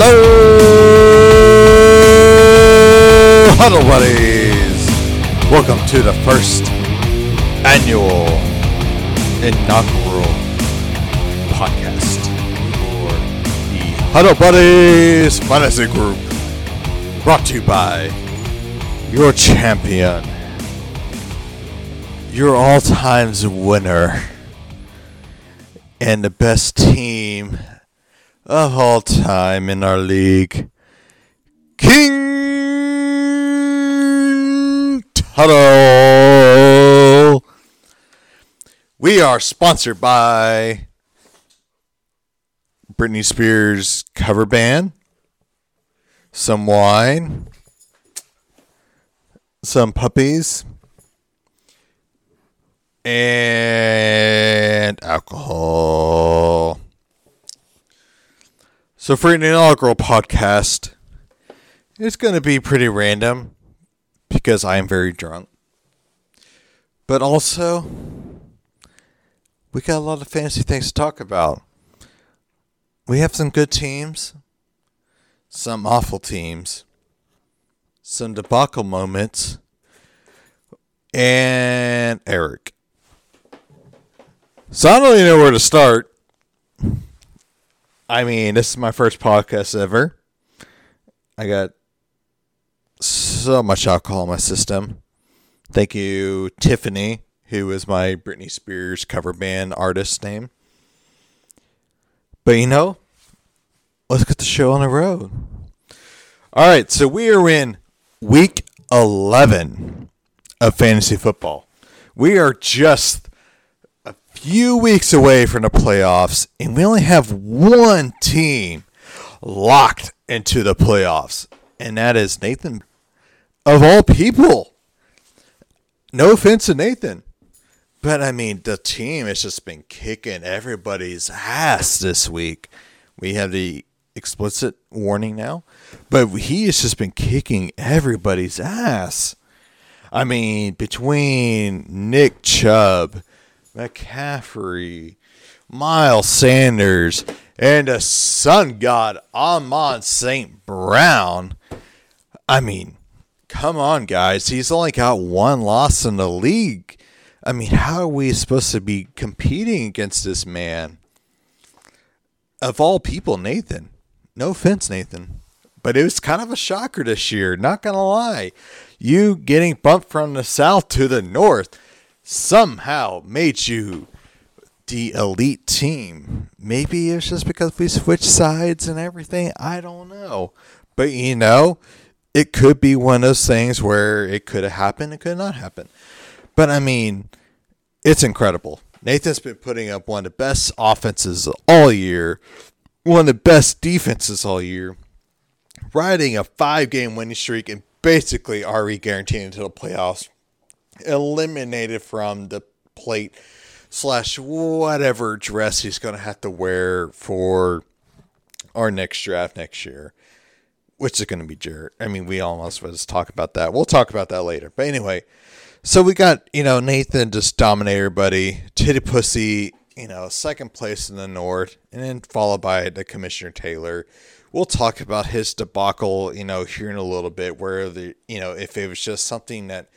Hello, Huddle Buddies. Welcome to the first annual inaugural podcast for the Huddle Buddies Fantasy Group. Brought to you by your champion, your all times winner, and the best team of all time in our league, King Tuttle. We are sponsored by Britney Spears cover band, some wine, some puppies, and alcohol. So for an inaugural podcast, it's going to be pretty random because I am very drunk. But also, we got a lot of fantasy things to talk about. We have some good teams, some awful teams, some debacle moments, and Eric. So I don't even know where to start. I mean, this is my first podcast ever. I got so much alcohol in my system. Thank you, Tiffany, who is my Britney Spears cover band artist name. But you know, let's get the show on the road. All right, so we are in week 11 of fantasy football. We are just few weeks away from the playoffs, and we only have one team locked into the playoffs, and that is Nathan. Of all people, no offense to Nathan, but I mean, the team has just been kicking everybody's ass this week. We have the explicit warning now, but he has just been kicking everybody's ass. I mean, between Nick Chubb, McCaffrey, Miles Sanders, and a sun god Amon St. Brown, I mean, come on, guys. He's only got one loss in the league. I mean, how are we supposed to be competing against this man? Of all people, Nathan. No offense, Nathan. But it was kind of a shocker this year, not going to lie. You getting bumped from the south to the north somehow made you the elite team. Maybe it's just because we switched sides and everything. I don't know. But you know, it could be one of those things where it could have happened, it could not happen. But I mean, it's incredible. Nathan's been putting up one of the best offenses all year, one of the best defenses all year, riding a five game winning streak and basically already guaranteed into the playoffs, eliminated from the plate slash whatever dress he's going to have to wear for our next draft next year, which is going to be Jarrett. I mean, we almost was talk about that. We'll talk about that later. But anyway, so we got, you know, Nathan just dominate everybody. Titty Pussy, you know, second place in the North, and then followed by the Commissioner Taylor. We'll talk about his debacle, you know, here in a little bit, where the, you know, if it was just something that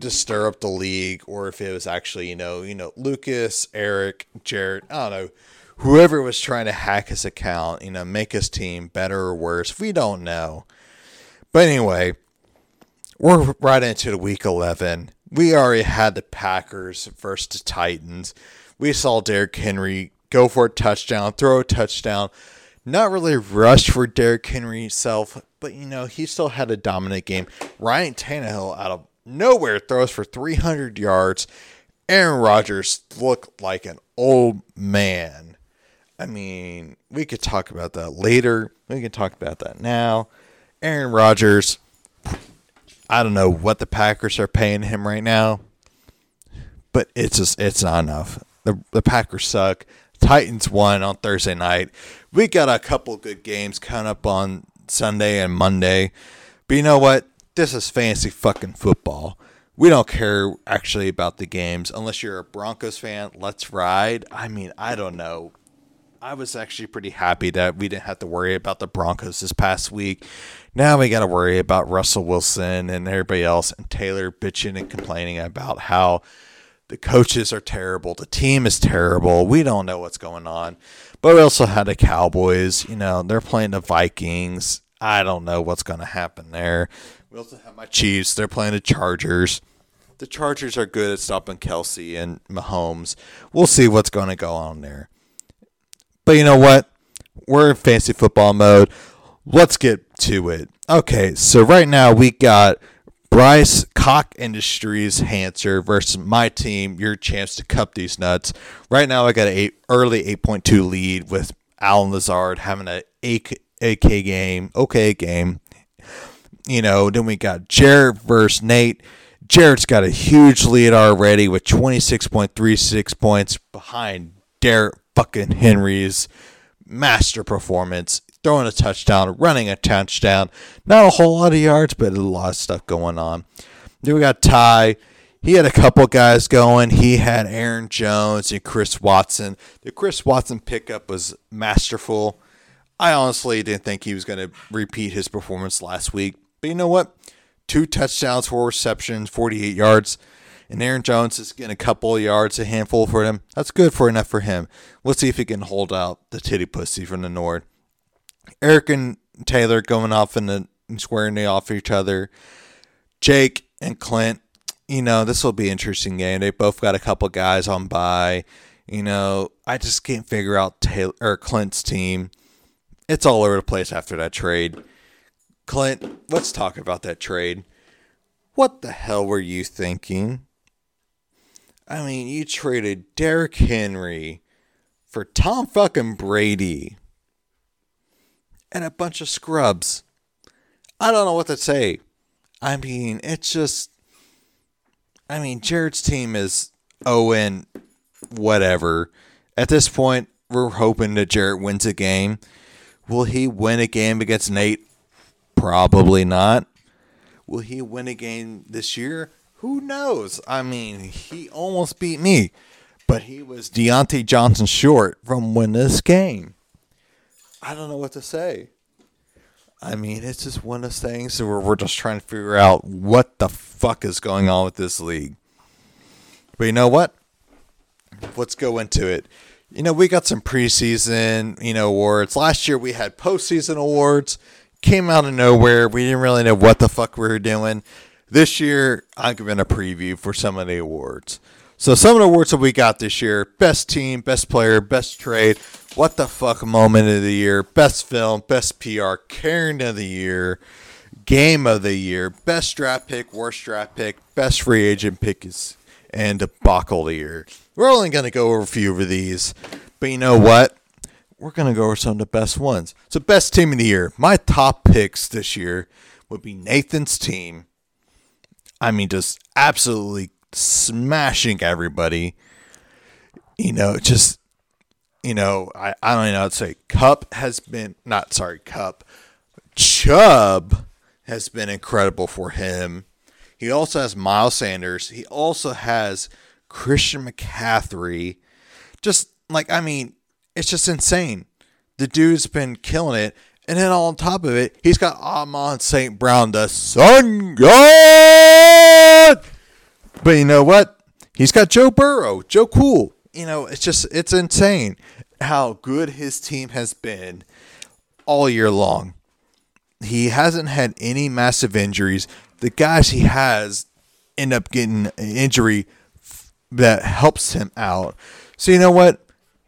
to stir up the league, or if it was actually, you know, you know, Lucas, Eric, Jarrett, I don't know, whoever was trying to hack his account, you know, make his team better or worse. We don't know. But anyway, we're right into the week 11. We already had the Packers versus the Titans. We saw Derrick Henry go for a touchdown, throw a touchdown. Not really rushed for Derrick Henry himself, but you know, he still had a dominant game. Ryan Tannehill out of nowhere throws for 300 yards. Aaron Rodgers looked like an old man. I mean, we could talk about that later. We can talk about that now. Aaron Rodgers, I don't know what the Packers are paying him right now, but it's just it's not enough. The the Packers suck. Titans won on Thursday night. We got a couple good games coming up on Sunday and Monday. But you know what? This is fancy fucking football. We don't care actually about the games unless you're a Broncos fan. Let's ride. I mean, I don't know. I was actually pretty happy that we didn't have to worry about the Broncos this past week. Now we got to worry about Russell Wilson and everybody else, and Taylor bitching and complaining about how the coaches are terrible, the team is terrible. We don't know what's going on. But we also had the Cowboys. You know, they're playing the Vikings. I don't know what's going to happen there. We also have my Chiefs. They're playing the Chargers. The Chargers are good at stopping Kelce and Mahomes. We'll see what's going to go on there. But you know what? We're in fantasy football mode. Let's get to it. Okay, so right now we got Bryce Cock Industries Hanser versus my team. Your chance to cup these nuts. Right now I got an early 8.2 lead with Allen Lazard having an AK, AK game, okay game. You know, then we got Jared versus Nate. Jared's got a huge lead already with 26.36 points behind Derrick fucking Henry's master performance, throwing a touchdown, running a touchdown. Not a whole lot of yards, but a lot of stuff going on. Then we got Ty. He had a couple guys going. He had Aaron Jones and Chris Watson. The Chris Watson pickup was masterful. I honestly didn't think he was going to repeat his performance last week. But you know what? Two touchdowns, four receptions, 48 yards and Aaron Jones is getting a couple of yards, a handful for him. That's good for enough for him. Let's see if he can hold out the titty pussy from the Nord. Eric and Taylor going off in the squaring off each other. Jake and Clint, you know, this will be interesting game. They both got a couple guys on by. You know, I just can't figure out Taylor or Clint's team. It's all over the place after that trade. Clint, let's talk about that trade. What the hell were you thinking? I mean, you traded Derrick Henry for Tom fucking Brady and a bunch of scrubs. I don't know what to say. I mean, it's just. I mean, Jared's team is Owen, whatever. At this point, we're hoping that Jared wins a game. Will he win a game against Nate? Probably not. Will he win a game this year? Who knows? I mean, he almost beat me, but he was Diontae Johnson short from winning this game. I don't know what to say. I mean, it's just one of those things where we're just trying to figure out what the fuck is going on with this league. But you know what? Let's go into it. You know, we got some preseason, you know, awards. Last year we had postseason awards. Came out of nowhere. We didn't really know what the fuck we were doing. This year, I'm giving a preview for some of the awards. So some of the awards that we got this year: best team, best player, best trade, what the fuck moment of the year, best film, best PR, Karen of the year, game of the year, best draft pick, worst draft pick, best free agent pick is, and debacle of the year. We're only going to go over a few of these, but you know what? We're going to go over some of the best ones. So best team of the year. My top picks this year would be Nathan's team I mean, just absolutely smashing everybody. You know, just you know, I, I don't even know how to say. Cup has been not sorry, Cup. Chubb has been incredible for him. He also has Miles Sanders. He also has Christian McCaffrey. Just like I mean, it's just insane. The dude's been killing it. And then on top of it, he's got Amon St. Brown, the sun god. But you know what? He's got Joe Burrow, Joe Cool. You know, it's just, it's insane how good his team has been all year long. He hasn't had any massive injuries. The guys he has end up getting an injury that helps him out. So you know what?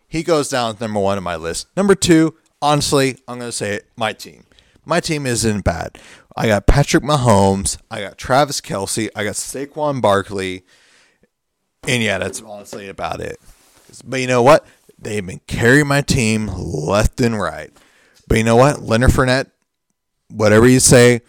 He goes down number one on my list. Number two, honestly, I'm going to say it, my team. My team isn't bad. I got Patrick Mahomes. I got Travis Kelce. I got Saquon Barkley. And yeah, that's honestly about it. But you know what? They've been carrying my team left and right. But you know what? Leonard Fournette, whatever you say,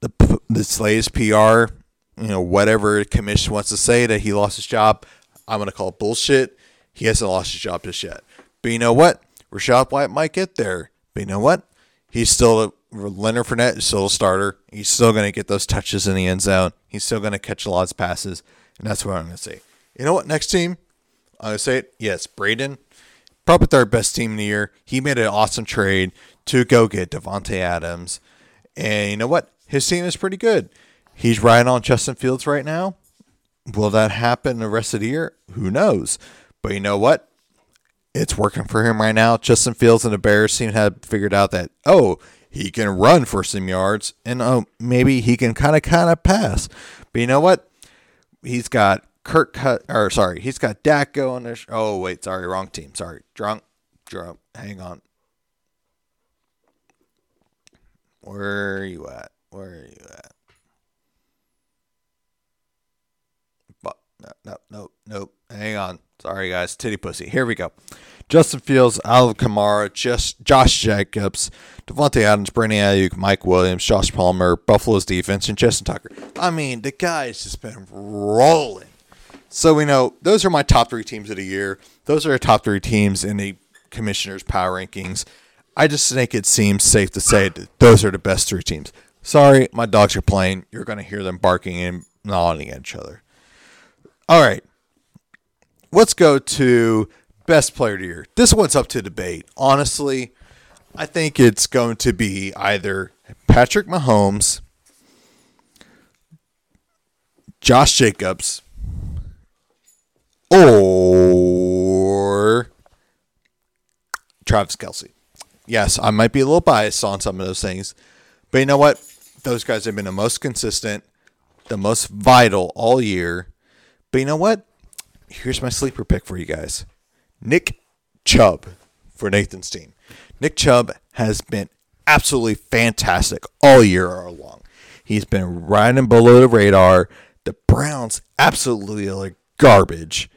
the the latest PR, you know, whatever commission wants to say that he lost his job, I'm gonna call it bullshit. He hasn't lost his job just yet. But you know what? Rachaad White might get there, but you know what? He's still a Leonard Fournette is still a starter. He's still going to get those touches in the end zone. He's still going to catch a lot of passes, and that's what I'm going to say. You know what? Next team, I'm going to say it. Yes, Braden. probably third best team in the year. He made an awesome trade to go get Davante Adams. And you know what? His team is pretty good. He's riding on Justin Fields right now. Will that happen the rest of the year? Who knows? But you know what? It's working for him right now. Justin Fields and the Bears seem to have figured out that, oh, he can run for some yards and oh, maybe he can kind of kind of pass. But you know what? He's got Kirk Cut or sorry, he's got Dak going there. Oh wait, sorry, wrong team. Sorry, drunk, drunk. Hang on. Where are you at? Where are you at? But no, no, no, nope. Hang on. Sorry, guys. Titty pussy. Here we go. Justin Fields, Alvin Kamara, just Josh Jacobs, Davante Adams, Brandon Aiyuk, Mike Williams, Josh Palmer, Buffalo's defense, and Justin Tucker. I mean, the guy's just been rolling. So we know those are my top three teams of the year. Those are the top three teams in the commissioner's power rankings. I just think it seems safe to say that those are the best three teams. Sorry, my dogs are playing. You're going to hear them barking and gnawing at each other. All right. Let's go to best player of the year. This one's up to debate. Honestly, I think it's going to be either Patrick Mahomes, Josh Jacobs, or Travis Kelce. Yes, I might be a little biased on some of those things, but you know what? Those guys have been the most consistent, the most vital all year. But you know what? Here's my sleeper pick for you guys Nick Chubb for Nathan's team. Nick Chubb has been absolutely fantastic all year long. He's been riding below the radar. The Browns absolutely are garbage.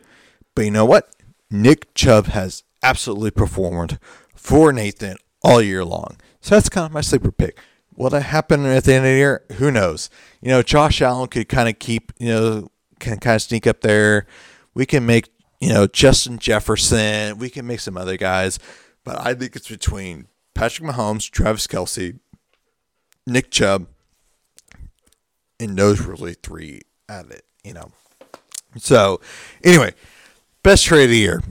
But you know what? Nick Chubb has absolutely performed for Nathan all year long. So that's kind of my sleeper pick. Will that happen at the end of the year? Who knows? You know, Josh Allen could kind of keep, you know, can kind of sneak up there. We can make, you know, Justin Jefferson. We can make some other guys. But I think it's between Patrick Mahomes, Travis Kelce, Nick Chubb, and those really three at it, you know. So, anyway, best trade of the year.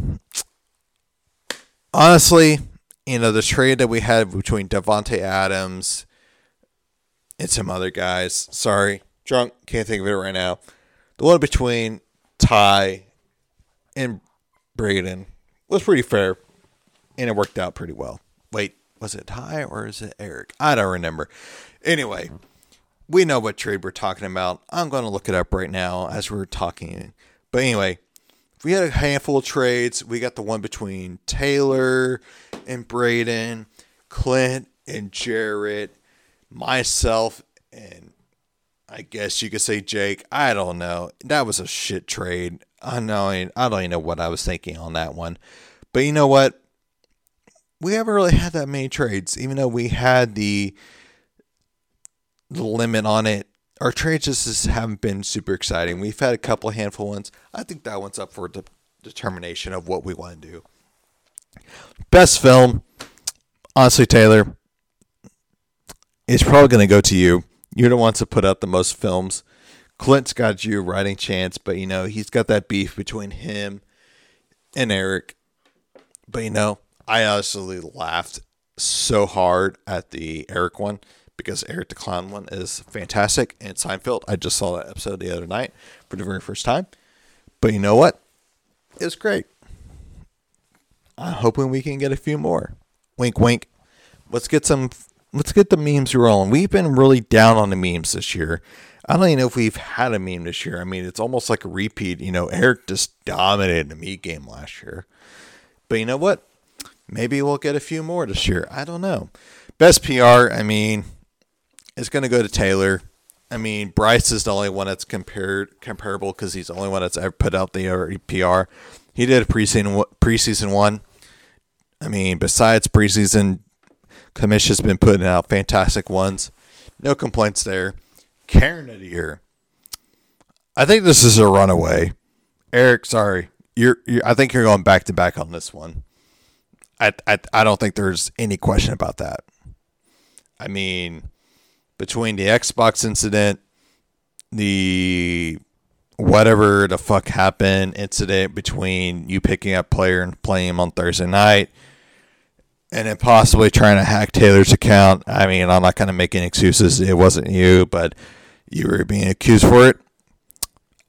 Honestly, you know, the trade that we had between Davante Adams and some other guys. Sorry, drunk, can't think of it right now. The one between Ty and Braden was pretty fair, and it worked out pretty well. Wait, was it Ty or is it Eric? I don't remember. Anyway, we know what trade we're talking about. I'm going to look it up right now as we're talking. But anyway, we had a handful of trades. We got the one between Taylor and Braden, Clint and Jarrett, myself, and I guess you could say Jake. I don't know. That was a shit trade. I know. I don't even know what I was thinking on that one. But you know what? We haven't really had that many trades, even though we had the the limit on it. Our trades just haven't been super exciting. We've had a couple handful ones. I think that one's up for de- determination of what we want to do. Best film, honestly, Taylor, is probably going to go to you. You're the ones to put out the most films. Clint's got you a writing chance, but you know he's got that beef between him and Eric. But you know, I honestly laughed so hard at the Eric one because Eric the Clown one is fantastic. And Seinfeld, I just saw that episode the other night for the very first time. But you know what? It was great. I'm hoping we can get a few more. Wink, wink. Let's get some. Let's get the memes rolling. We've been really down on the memes this year. I don't even know if we've had a meme this year. I mean, it's almost like a repeat. You know, Eric just dominated the meat game last year. But you know what? Maybe we'll get a few more this year. I don't know. Best PR, I mean, it's going to go to Taylor. I mean, Bryce is the only one that's compared comparable because he's the only one that's ever put out the PR. He did a preseason preseason one. I mean, besides preseason, Kamish has been putting out fantastic ones. No complaints there. Karen the year. I think this is a runaway. Eric, sorry, you're, you're I think you're going back to back on this one. I, I I don't think there's any question about that. I mean, between the Xbox incident, the whatever the fuck happened incident between you picking up player and playing him on Thursday night and then possibly trying to hack Taylor's account. I mean, I'm not going to make any excuses. It wasn't you, but you were being accused for it.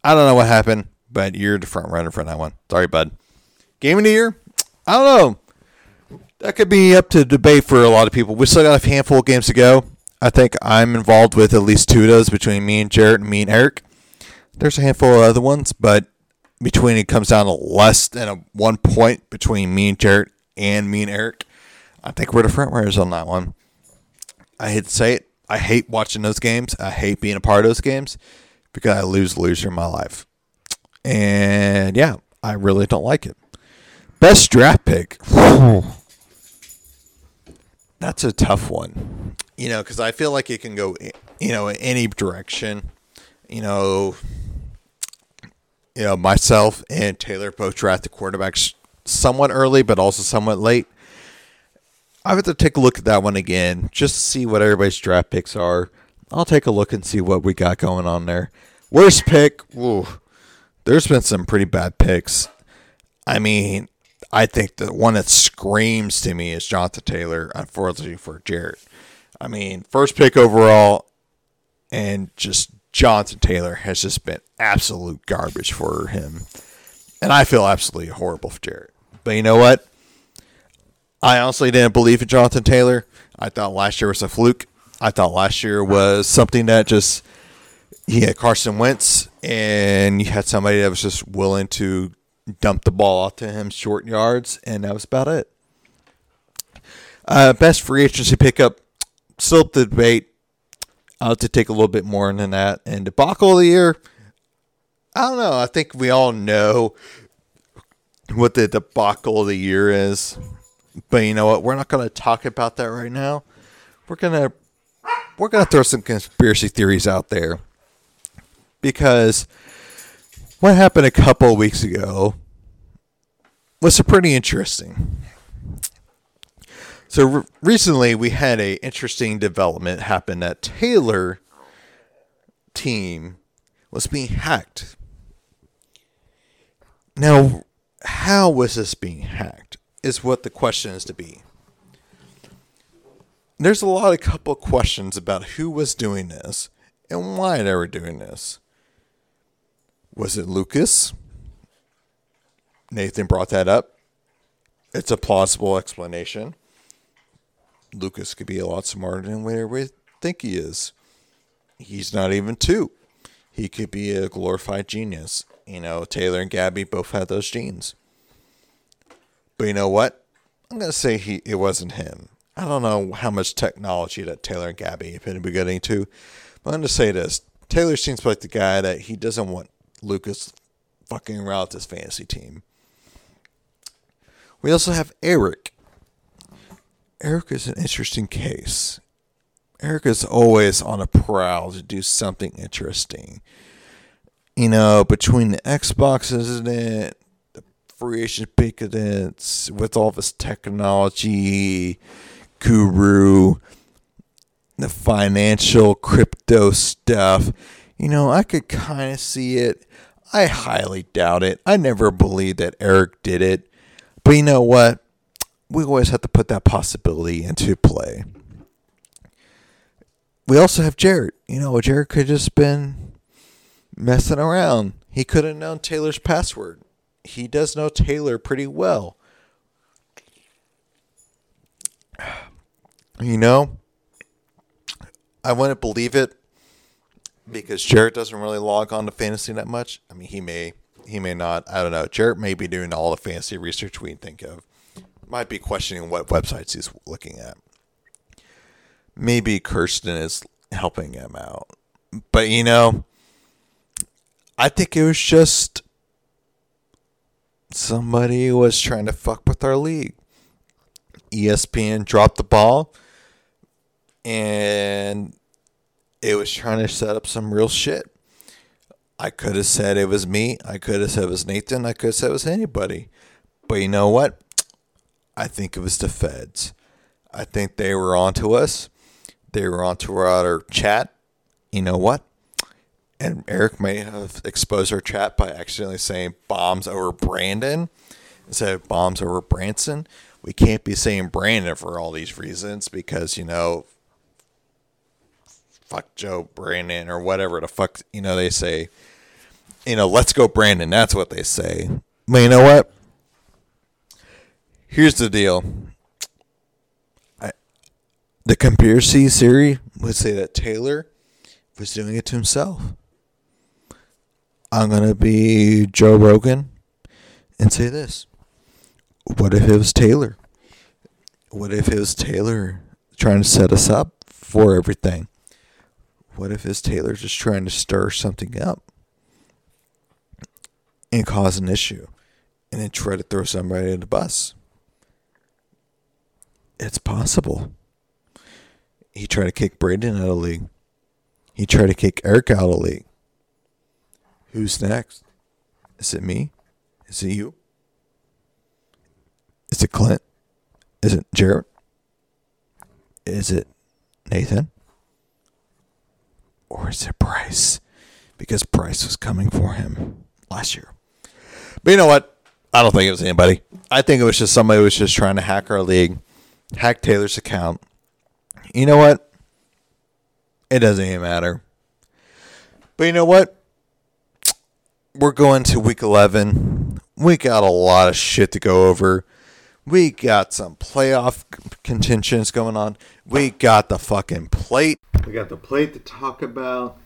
I don't know what happened, but you're the front runner for that one. Sorry, bud. Game of the year? I don't know. That could be up to debate for a lot of people. We still got a handful of games to go. I think I'm involved with at least two of those between me and Jarrett and me and Eric. There's a handful of other ones, but between it comes down to less than a one point between me and Jarrett and me and Eric. I think we're the front runners on that one. I hate to say it. I hate watching those games. I hate being a part of those games because I lose loser in my life. And yeah, I really don't like it. Best draft pick. That's a tough one. You know, because I feel like it can go, you know, in any direction. You know, you know, myself and Taylor both draft the quarterbacks somewhat early, but also somewhat late. I have to take a look at that one again, just to see what everybody's draft picks are. I'll take a look and see what we got going on there. Worst pick, ooh, there's been some pretty bad picks. I mean, I think the one that screams to me is Jonathan Taylor, unfortunately for Jarrett. I mean, first pick overall, and just Jonathan Taylor has just been absolute garbage for him. And I feel absolutely horrible for Jarrett. But you know what? I honestly didn't believe in Jonathan Taylor. I thought last year was a fluke. I thought last year was something that just he had Carson Wentz and you had somebody that was just willing to dump the ball off to him short yards, and that was about it. Uh, best free agency pickup, still the debate. I'll to take a little bit more than that. And debacle of the year, I don't know. I think we all know what the debacle of the year is. But you know what? We're not going to talk about that right now. We're gonna we're gonna throw some conspiracy theories out there because what happened a couple weeks ago was pretty interesting. So re- recently, we had a interesting development happen that Taylor team was being hacked. Now, how was this being hacked? Is what the question is to be. There's a lot of couple questions about who was doing this and why they were doing this. Was it Lucas? Nathan brought that up. It's a plausible explanation. Lucas could be a lot smarter than we think he is. He's not even two. He could be a glorified genius. You know, Taylor and Gabby both had those genes. But you know what? I'm gonna say he it wasn't him. I don't know how much technology that Taylor and Gabby have been getting to, but I'm gonna say this: Taylor seems like the guy that he doesn't want Lucas fucking around with his fantasy team. We also have Eric. Eric is an interesting case. Eric is always on a prowl to do something interesting. You know, between the Xboxes and free agent pickets with all this technology guru, the financial crypto stuff. You know, I could kind of see it. I highly doubt it. I never believed that Eric did it. But you know what? We always have to put that possibility into play. We also have Jared. You know, Jared could just been messing around. He could have known Taylor's password he does know Taylor pretty well. You know, I wouldn't believe it because Jarrett doesn't really log on to fantasy that much. I mean, he may, he may not. I don't know. Jarrett may be doing all the fantasy research we think of. Might be questioning what websites he's looking at. Maybe Kirsten is helping him out. But, you know, I think it was just somebody was trying to fuck with our league. ESPN dropped the ball and it was trying to set up some real shit. I could have said it was me. I could have said it was Nathan. I could have said it was anybody. But you know what? I think it was the feds. I think they were onto us. They were onto our chat. You know what? And Eric may have exposed our chat by accidentally saying bombs over Brandon instead of bombs over Branson. We can't be saying Brandon for all these reasons because, you know, fuck Joe Brandon or whatever the fuck, you know, they say. You know, let's go Brandon. That's what they say. But you know what? Here's the deal. I, the conspiracy theory would say that Taylor was doing it to himself. I'm going to be Joe Rogan and say this. What if it was Taylor? What if it was Taylor trying to set us up for everything? What if it's Taylor just trying to stir something up and cause an issue and then try to throw somebody in the bus? It's possible. He tried to kick Braden out of the league. He tried to kick Eric out of the league. Who's next? Is it me? Is it you? Is it Clint? Is it Jared? Is it Nathan? Or is it Bryce? Because Bryce was coming for him last year. But you know what? I don't think it was anybody. I think it was just somebody who was just trying to hack our league, hack Taylor's account. You know what? It doesn't even matter. But you know what? We're going to week 11. We got a lot of shit to go over. We got some playoff contentions going on. We got the fucking plate. We got the plate to talk about.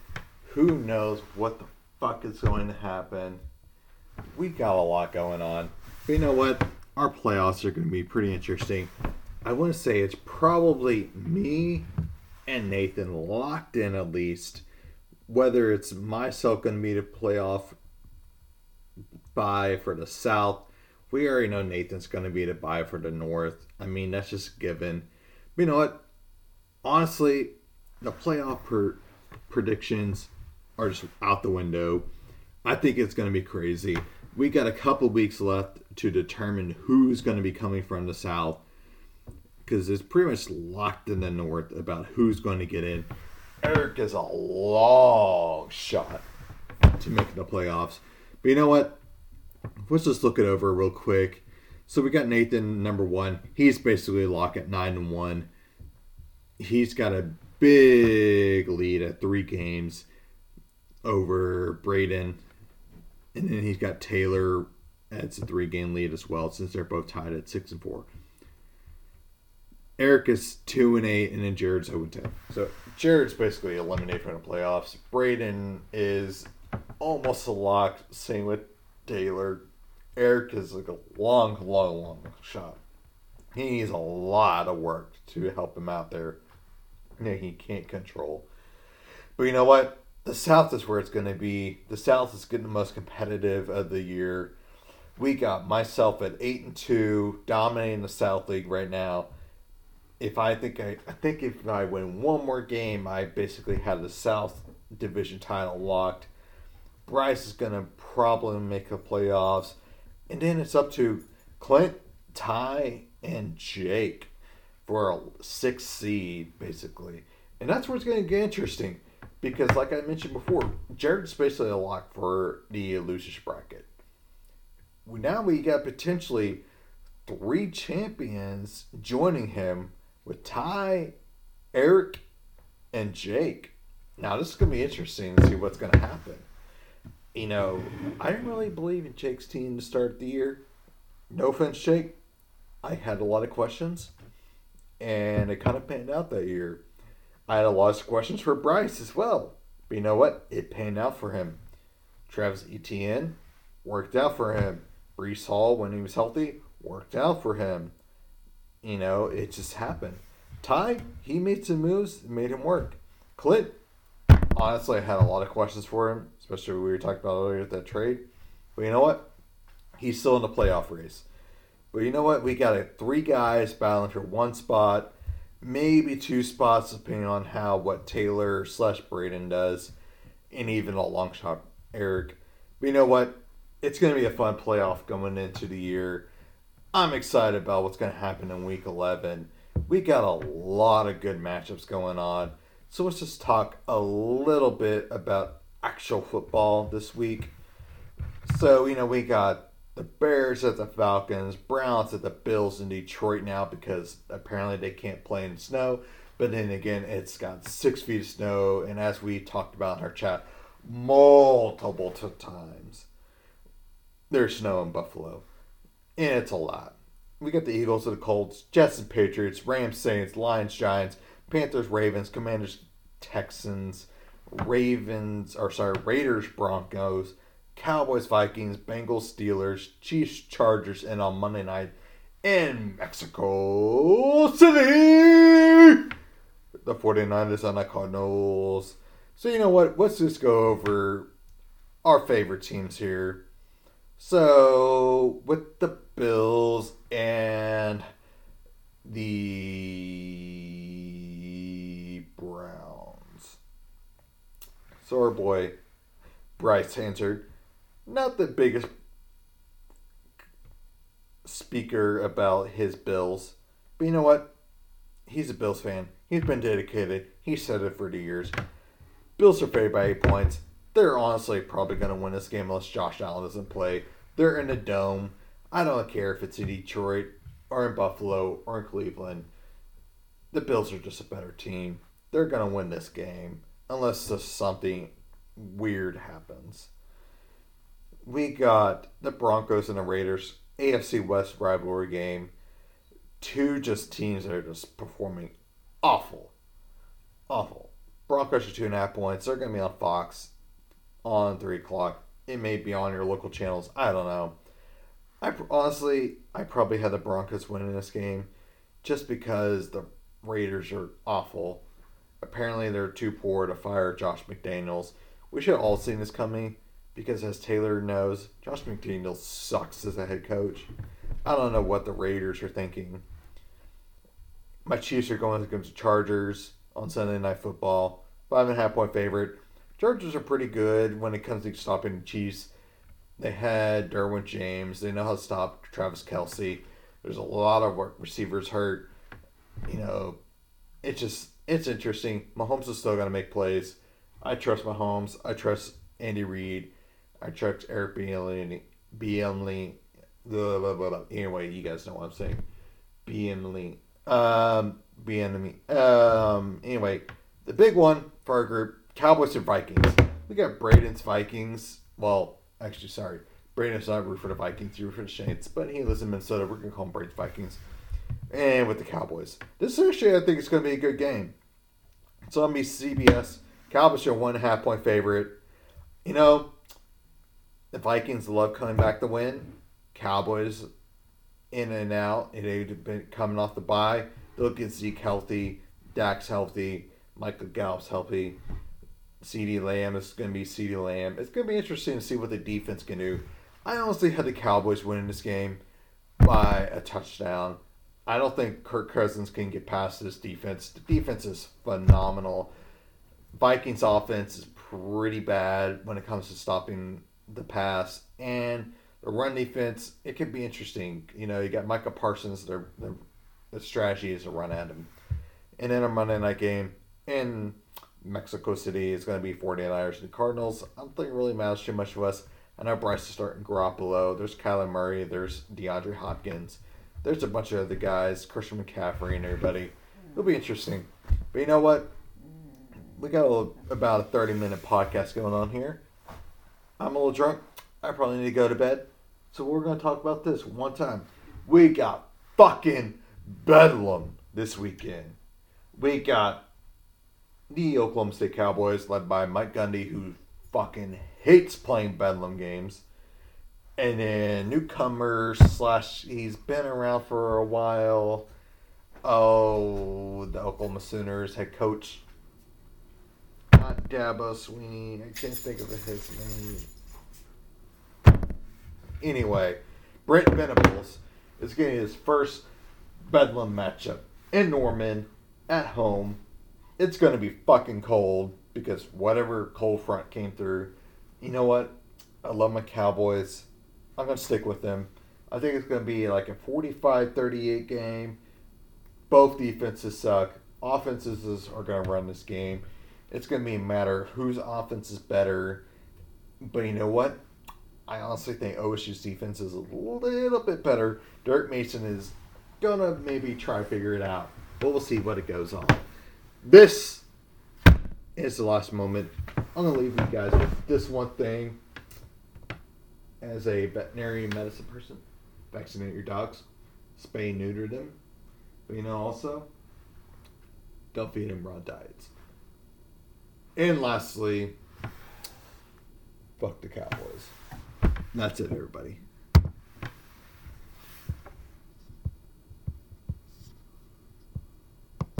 Who knows what the fuck is going to happen? We got a lot going on. But you know what? Our playoffs are going to be pretty interesting. I want to say it's probably me and Nathan locked in at least. Whether it's myself going to be the playoff buy for the South. We already know Nathan's going to be the buy for the North. I mean, that's just given. But you know what? Honestly, the playoff per- predictions are just out the window. I think it's going to be crazy. We got a couple weeks left to determine who's going to be coming from the South because it's pretty much locked in the North about who's going to get in. Eric is a long shot to make the playoffs. But you know what? let's just look it over real quick. So we got Nathan number one. He's basically locked at nine and one. He's got a big lead at three games over Braden, and then he's got Taylor. That's a three game lead as well, since they're both tied at six and four. Eric is two and eight, and then Jared's zero and ten. So Jared's basically eliminated from the playoffs. Braden is almost a lock. Same with Taylor. Eric is like a long, long, long shot. He needs a lot of work to help him out there. that he can't control. But you know what? The South is where it's going to be. The South is getting the most competitive of the year. We got myself at eight and two, dominating the South League right now. If I think I, I think if I win one more game, I basically have the South Division title locked. Bryce is going to probably make the playoffs. And then it's up to Clint, Ty, and Jake for a sixth seed, basically. And that's where it's going to get interesting. Because, like I mentioned before, Jared's basically a lock for the losers bracket. Now we got potentially three champions joining him with Ty, Eric, and Jake. Now this is going to be interesting to see what's going to happen you know, I didn't really believe in Jake's team to start the year. No offense, Jake. I had a lot of questions, and it kind of panned out that year. I had a lot of questions for Bryce as well. But you know what? It panned out for him. Travis Etienne worked out for him. Breece Hall, when he was healthy, worked out for him. You know, it just happened. Ty, he made some moves, made him work. Clint, honestly, I had a lot of questions for him especially we were talking about earlier with that trade. But you know what? He's still in the playoff race. But you know what? We got a, three guys battling for one spot, maybe two spots, depending on how what Taylor slash Braden does, and even a long shot Eric. But you know what? It's going to be a fun playoff going into the year. I'm excited about what's going to happen in Week 11. We got a lot of good matchups going on. So let's just talk a little bit about actual football this week. So, you know, we got the Bears at the Falcons, Browns at the Bills in Detroit now because apparently they can't play in snow. But then again, it's got six feet of snow, and as we talked about in our chat multiple times, there's snow in Buffalo, and it's a lot. We got the Eagles and the Colts, Jets and Patriots, Rams, Saints, Lions, Giants, Panthers, Ravens, Commanders, Texans, Ravens, or sorry, Raiders, Broncos, Cowboys, Vikings, Bengals, Steelers, Chiefs, Chargers, and on Monday night in Mexico City, the 49ers and the Cardinals. So, you know what? Let's just go over our favorite teams here. So, with the Bills and the So, our boy Bryce answered not the biggest speaker about his Bills, but you know what? He's a Bills fan. He's been dedicated. He said it for the years. Bills are favored by eight points. They're honestly probably going to win this game unless Josh Allen doesn't play. They're in a dome. I don't care if it's in Detroit or in Buffalo or in Cleveland. The Bills are just a better team. They're going to win this game unless something weird happens we got the Broncos and the Raiders AFC West rivalry game. Two just teams that are just performing awful. Awful. Broncos are two and a half points. They're going to be on Fox on 3 o'clock. It may be on your local channels. I don't know. I honestly, I probably had the Broncos winning this game just because the Raiders are awful. Apparently, they're too poor to fire Josh McDaniels. We should have all seen this coming because as Taylor knows, Josh McDaniels sucks as a head coach. I don't know what the Raiders are thinking. My Chiefs are going against the Chargers on Sunday Night Football. Five and a half point favorite. Chargers are pretty good when it comes to stopping the Chiefs. They had Derwin James. They know how to stop Travis Kelce. There's a lot of receivers hurt. You know, it's just it's interesting. Mahomes is still going to make plays. I trust Mahomes. I trust Andy Reid. I trust Eric Bieniemy. Bieniemy. Blah, blah, blah, blah. Anyway, you guys know what I'm saying. Bieniemy. Um, Bieniemy. Um, anyway, the big one for our group: Cowboys and Vikings. We got Braden's Vikings. Well, actually, sorry, Braden's not root for the Vikings. He root for the Saints, but he lives in Minnesota. We're gonna call him Braden's Vikings. And with the Cowboys, this is actually I think it's gonna be a good game. It's on me CBS. Cowboys are one half point favorite. You know, the Vikings love coming back to win. Cowboys in and out. They've been coming off the bye. They'll get Zeke healthy, Dak's healthy, Michael Gallup's healthy. CeeDee Lamb is going to be CeeDee Lamb. It's going to be interesting to see what the defense can do. I honestly had the Cowboys winning this game by a touchdown. I don't think Kirk Cousins can get past this defense. The defense is phenomenal. Vikings offense is pretty bad when it comes to stopping the pass and the run defense. It could be interesting. You know, you got Micah Parsons. Their their, their strategy is to run at him. And then a Monday night game in Mexico City is going to be 49ers and Cardinals. I don't think it really matters too much to us. I know Bryce is starting Garoppolo. There's Kyler Murray. There's DeAndre Hopkins. There's a bunch of other guys, Christian McCaffrey and everybody. It'll be interesting. But you know what? We got a little, about a 30 minute podcast going on here. I'm a little drunk. I probably need to go to bed. So we're going to talk about this one time. We got fucking Bedlam this weekend. We got the Oklahoma State Cowboys led by Mike Gundy, who fucking hates playing Bedlam games. And then newcomer slash he's been around for a while. Oh, the Oklahoma Sooners head coach not Dabo Swinney. I can't think of his name. Anyway, Brent Venables is getting his first Bedlam matchup in Norman at home. It's going to be fucking cold because whatever cold front came through. You know what? I love my Cowboys. I'm going to stick with them. I think it's going to be like a 45 38 game. Both defenses suck. Offenses are going to run this game It's going to be a matter of whose offense is better. But you know what? I honestly think OSU's defense is a little bit better. Derek Mason is going to maybe try to figure it out. But we'll see what it goes on. This is the last moment. I'm going to leave you guys with this one thing. As a veterinary medicine person, vaccinate your dogs, spay neuter them. But you know, also, don't feed them raw diets. And lastly, fuck the Cowboys. That's it, everybody.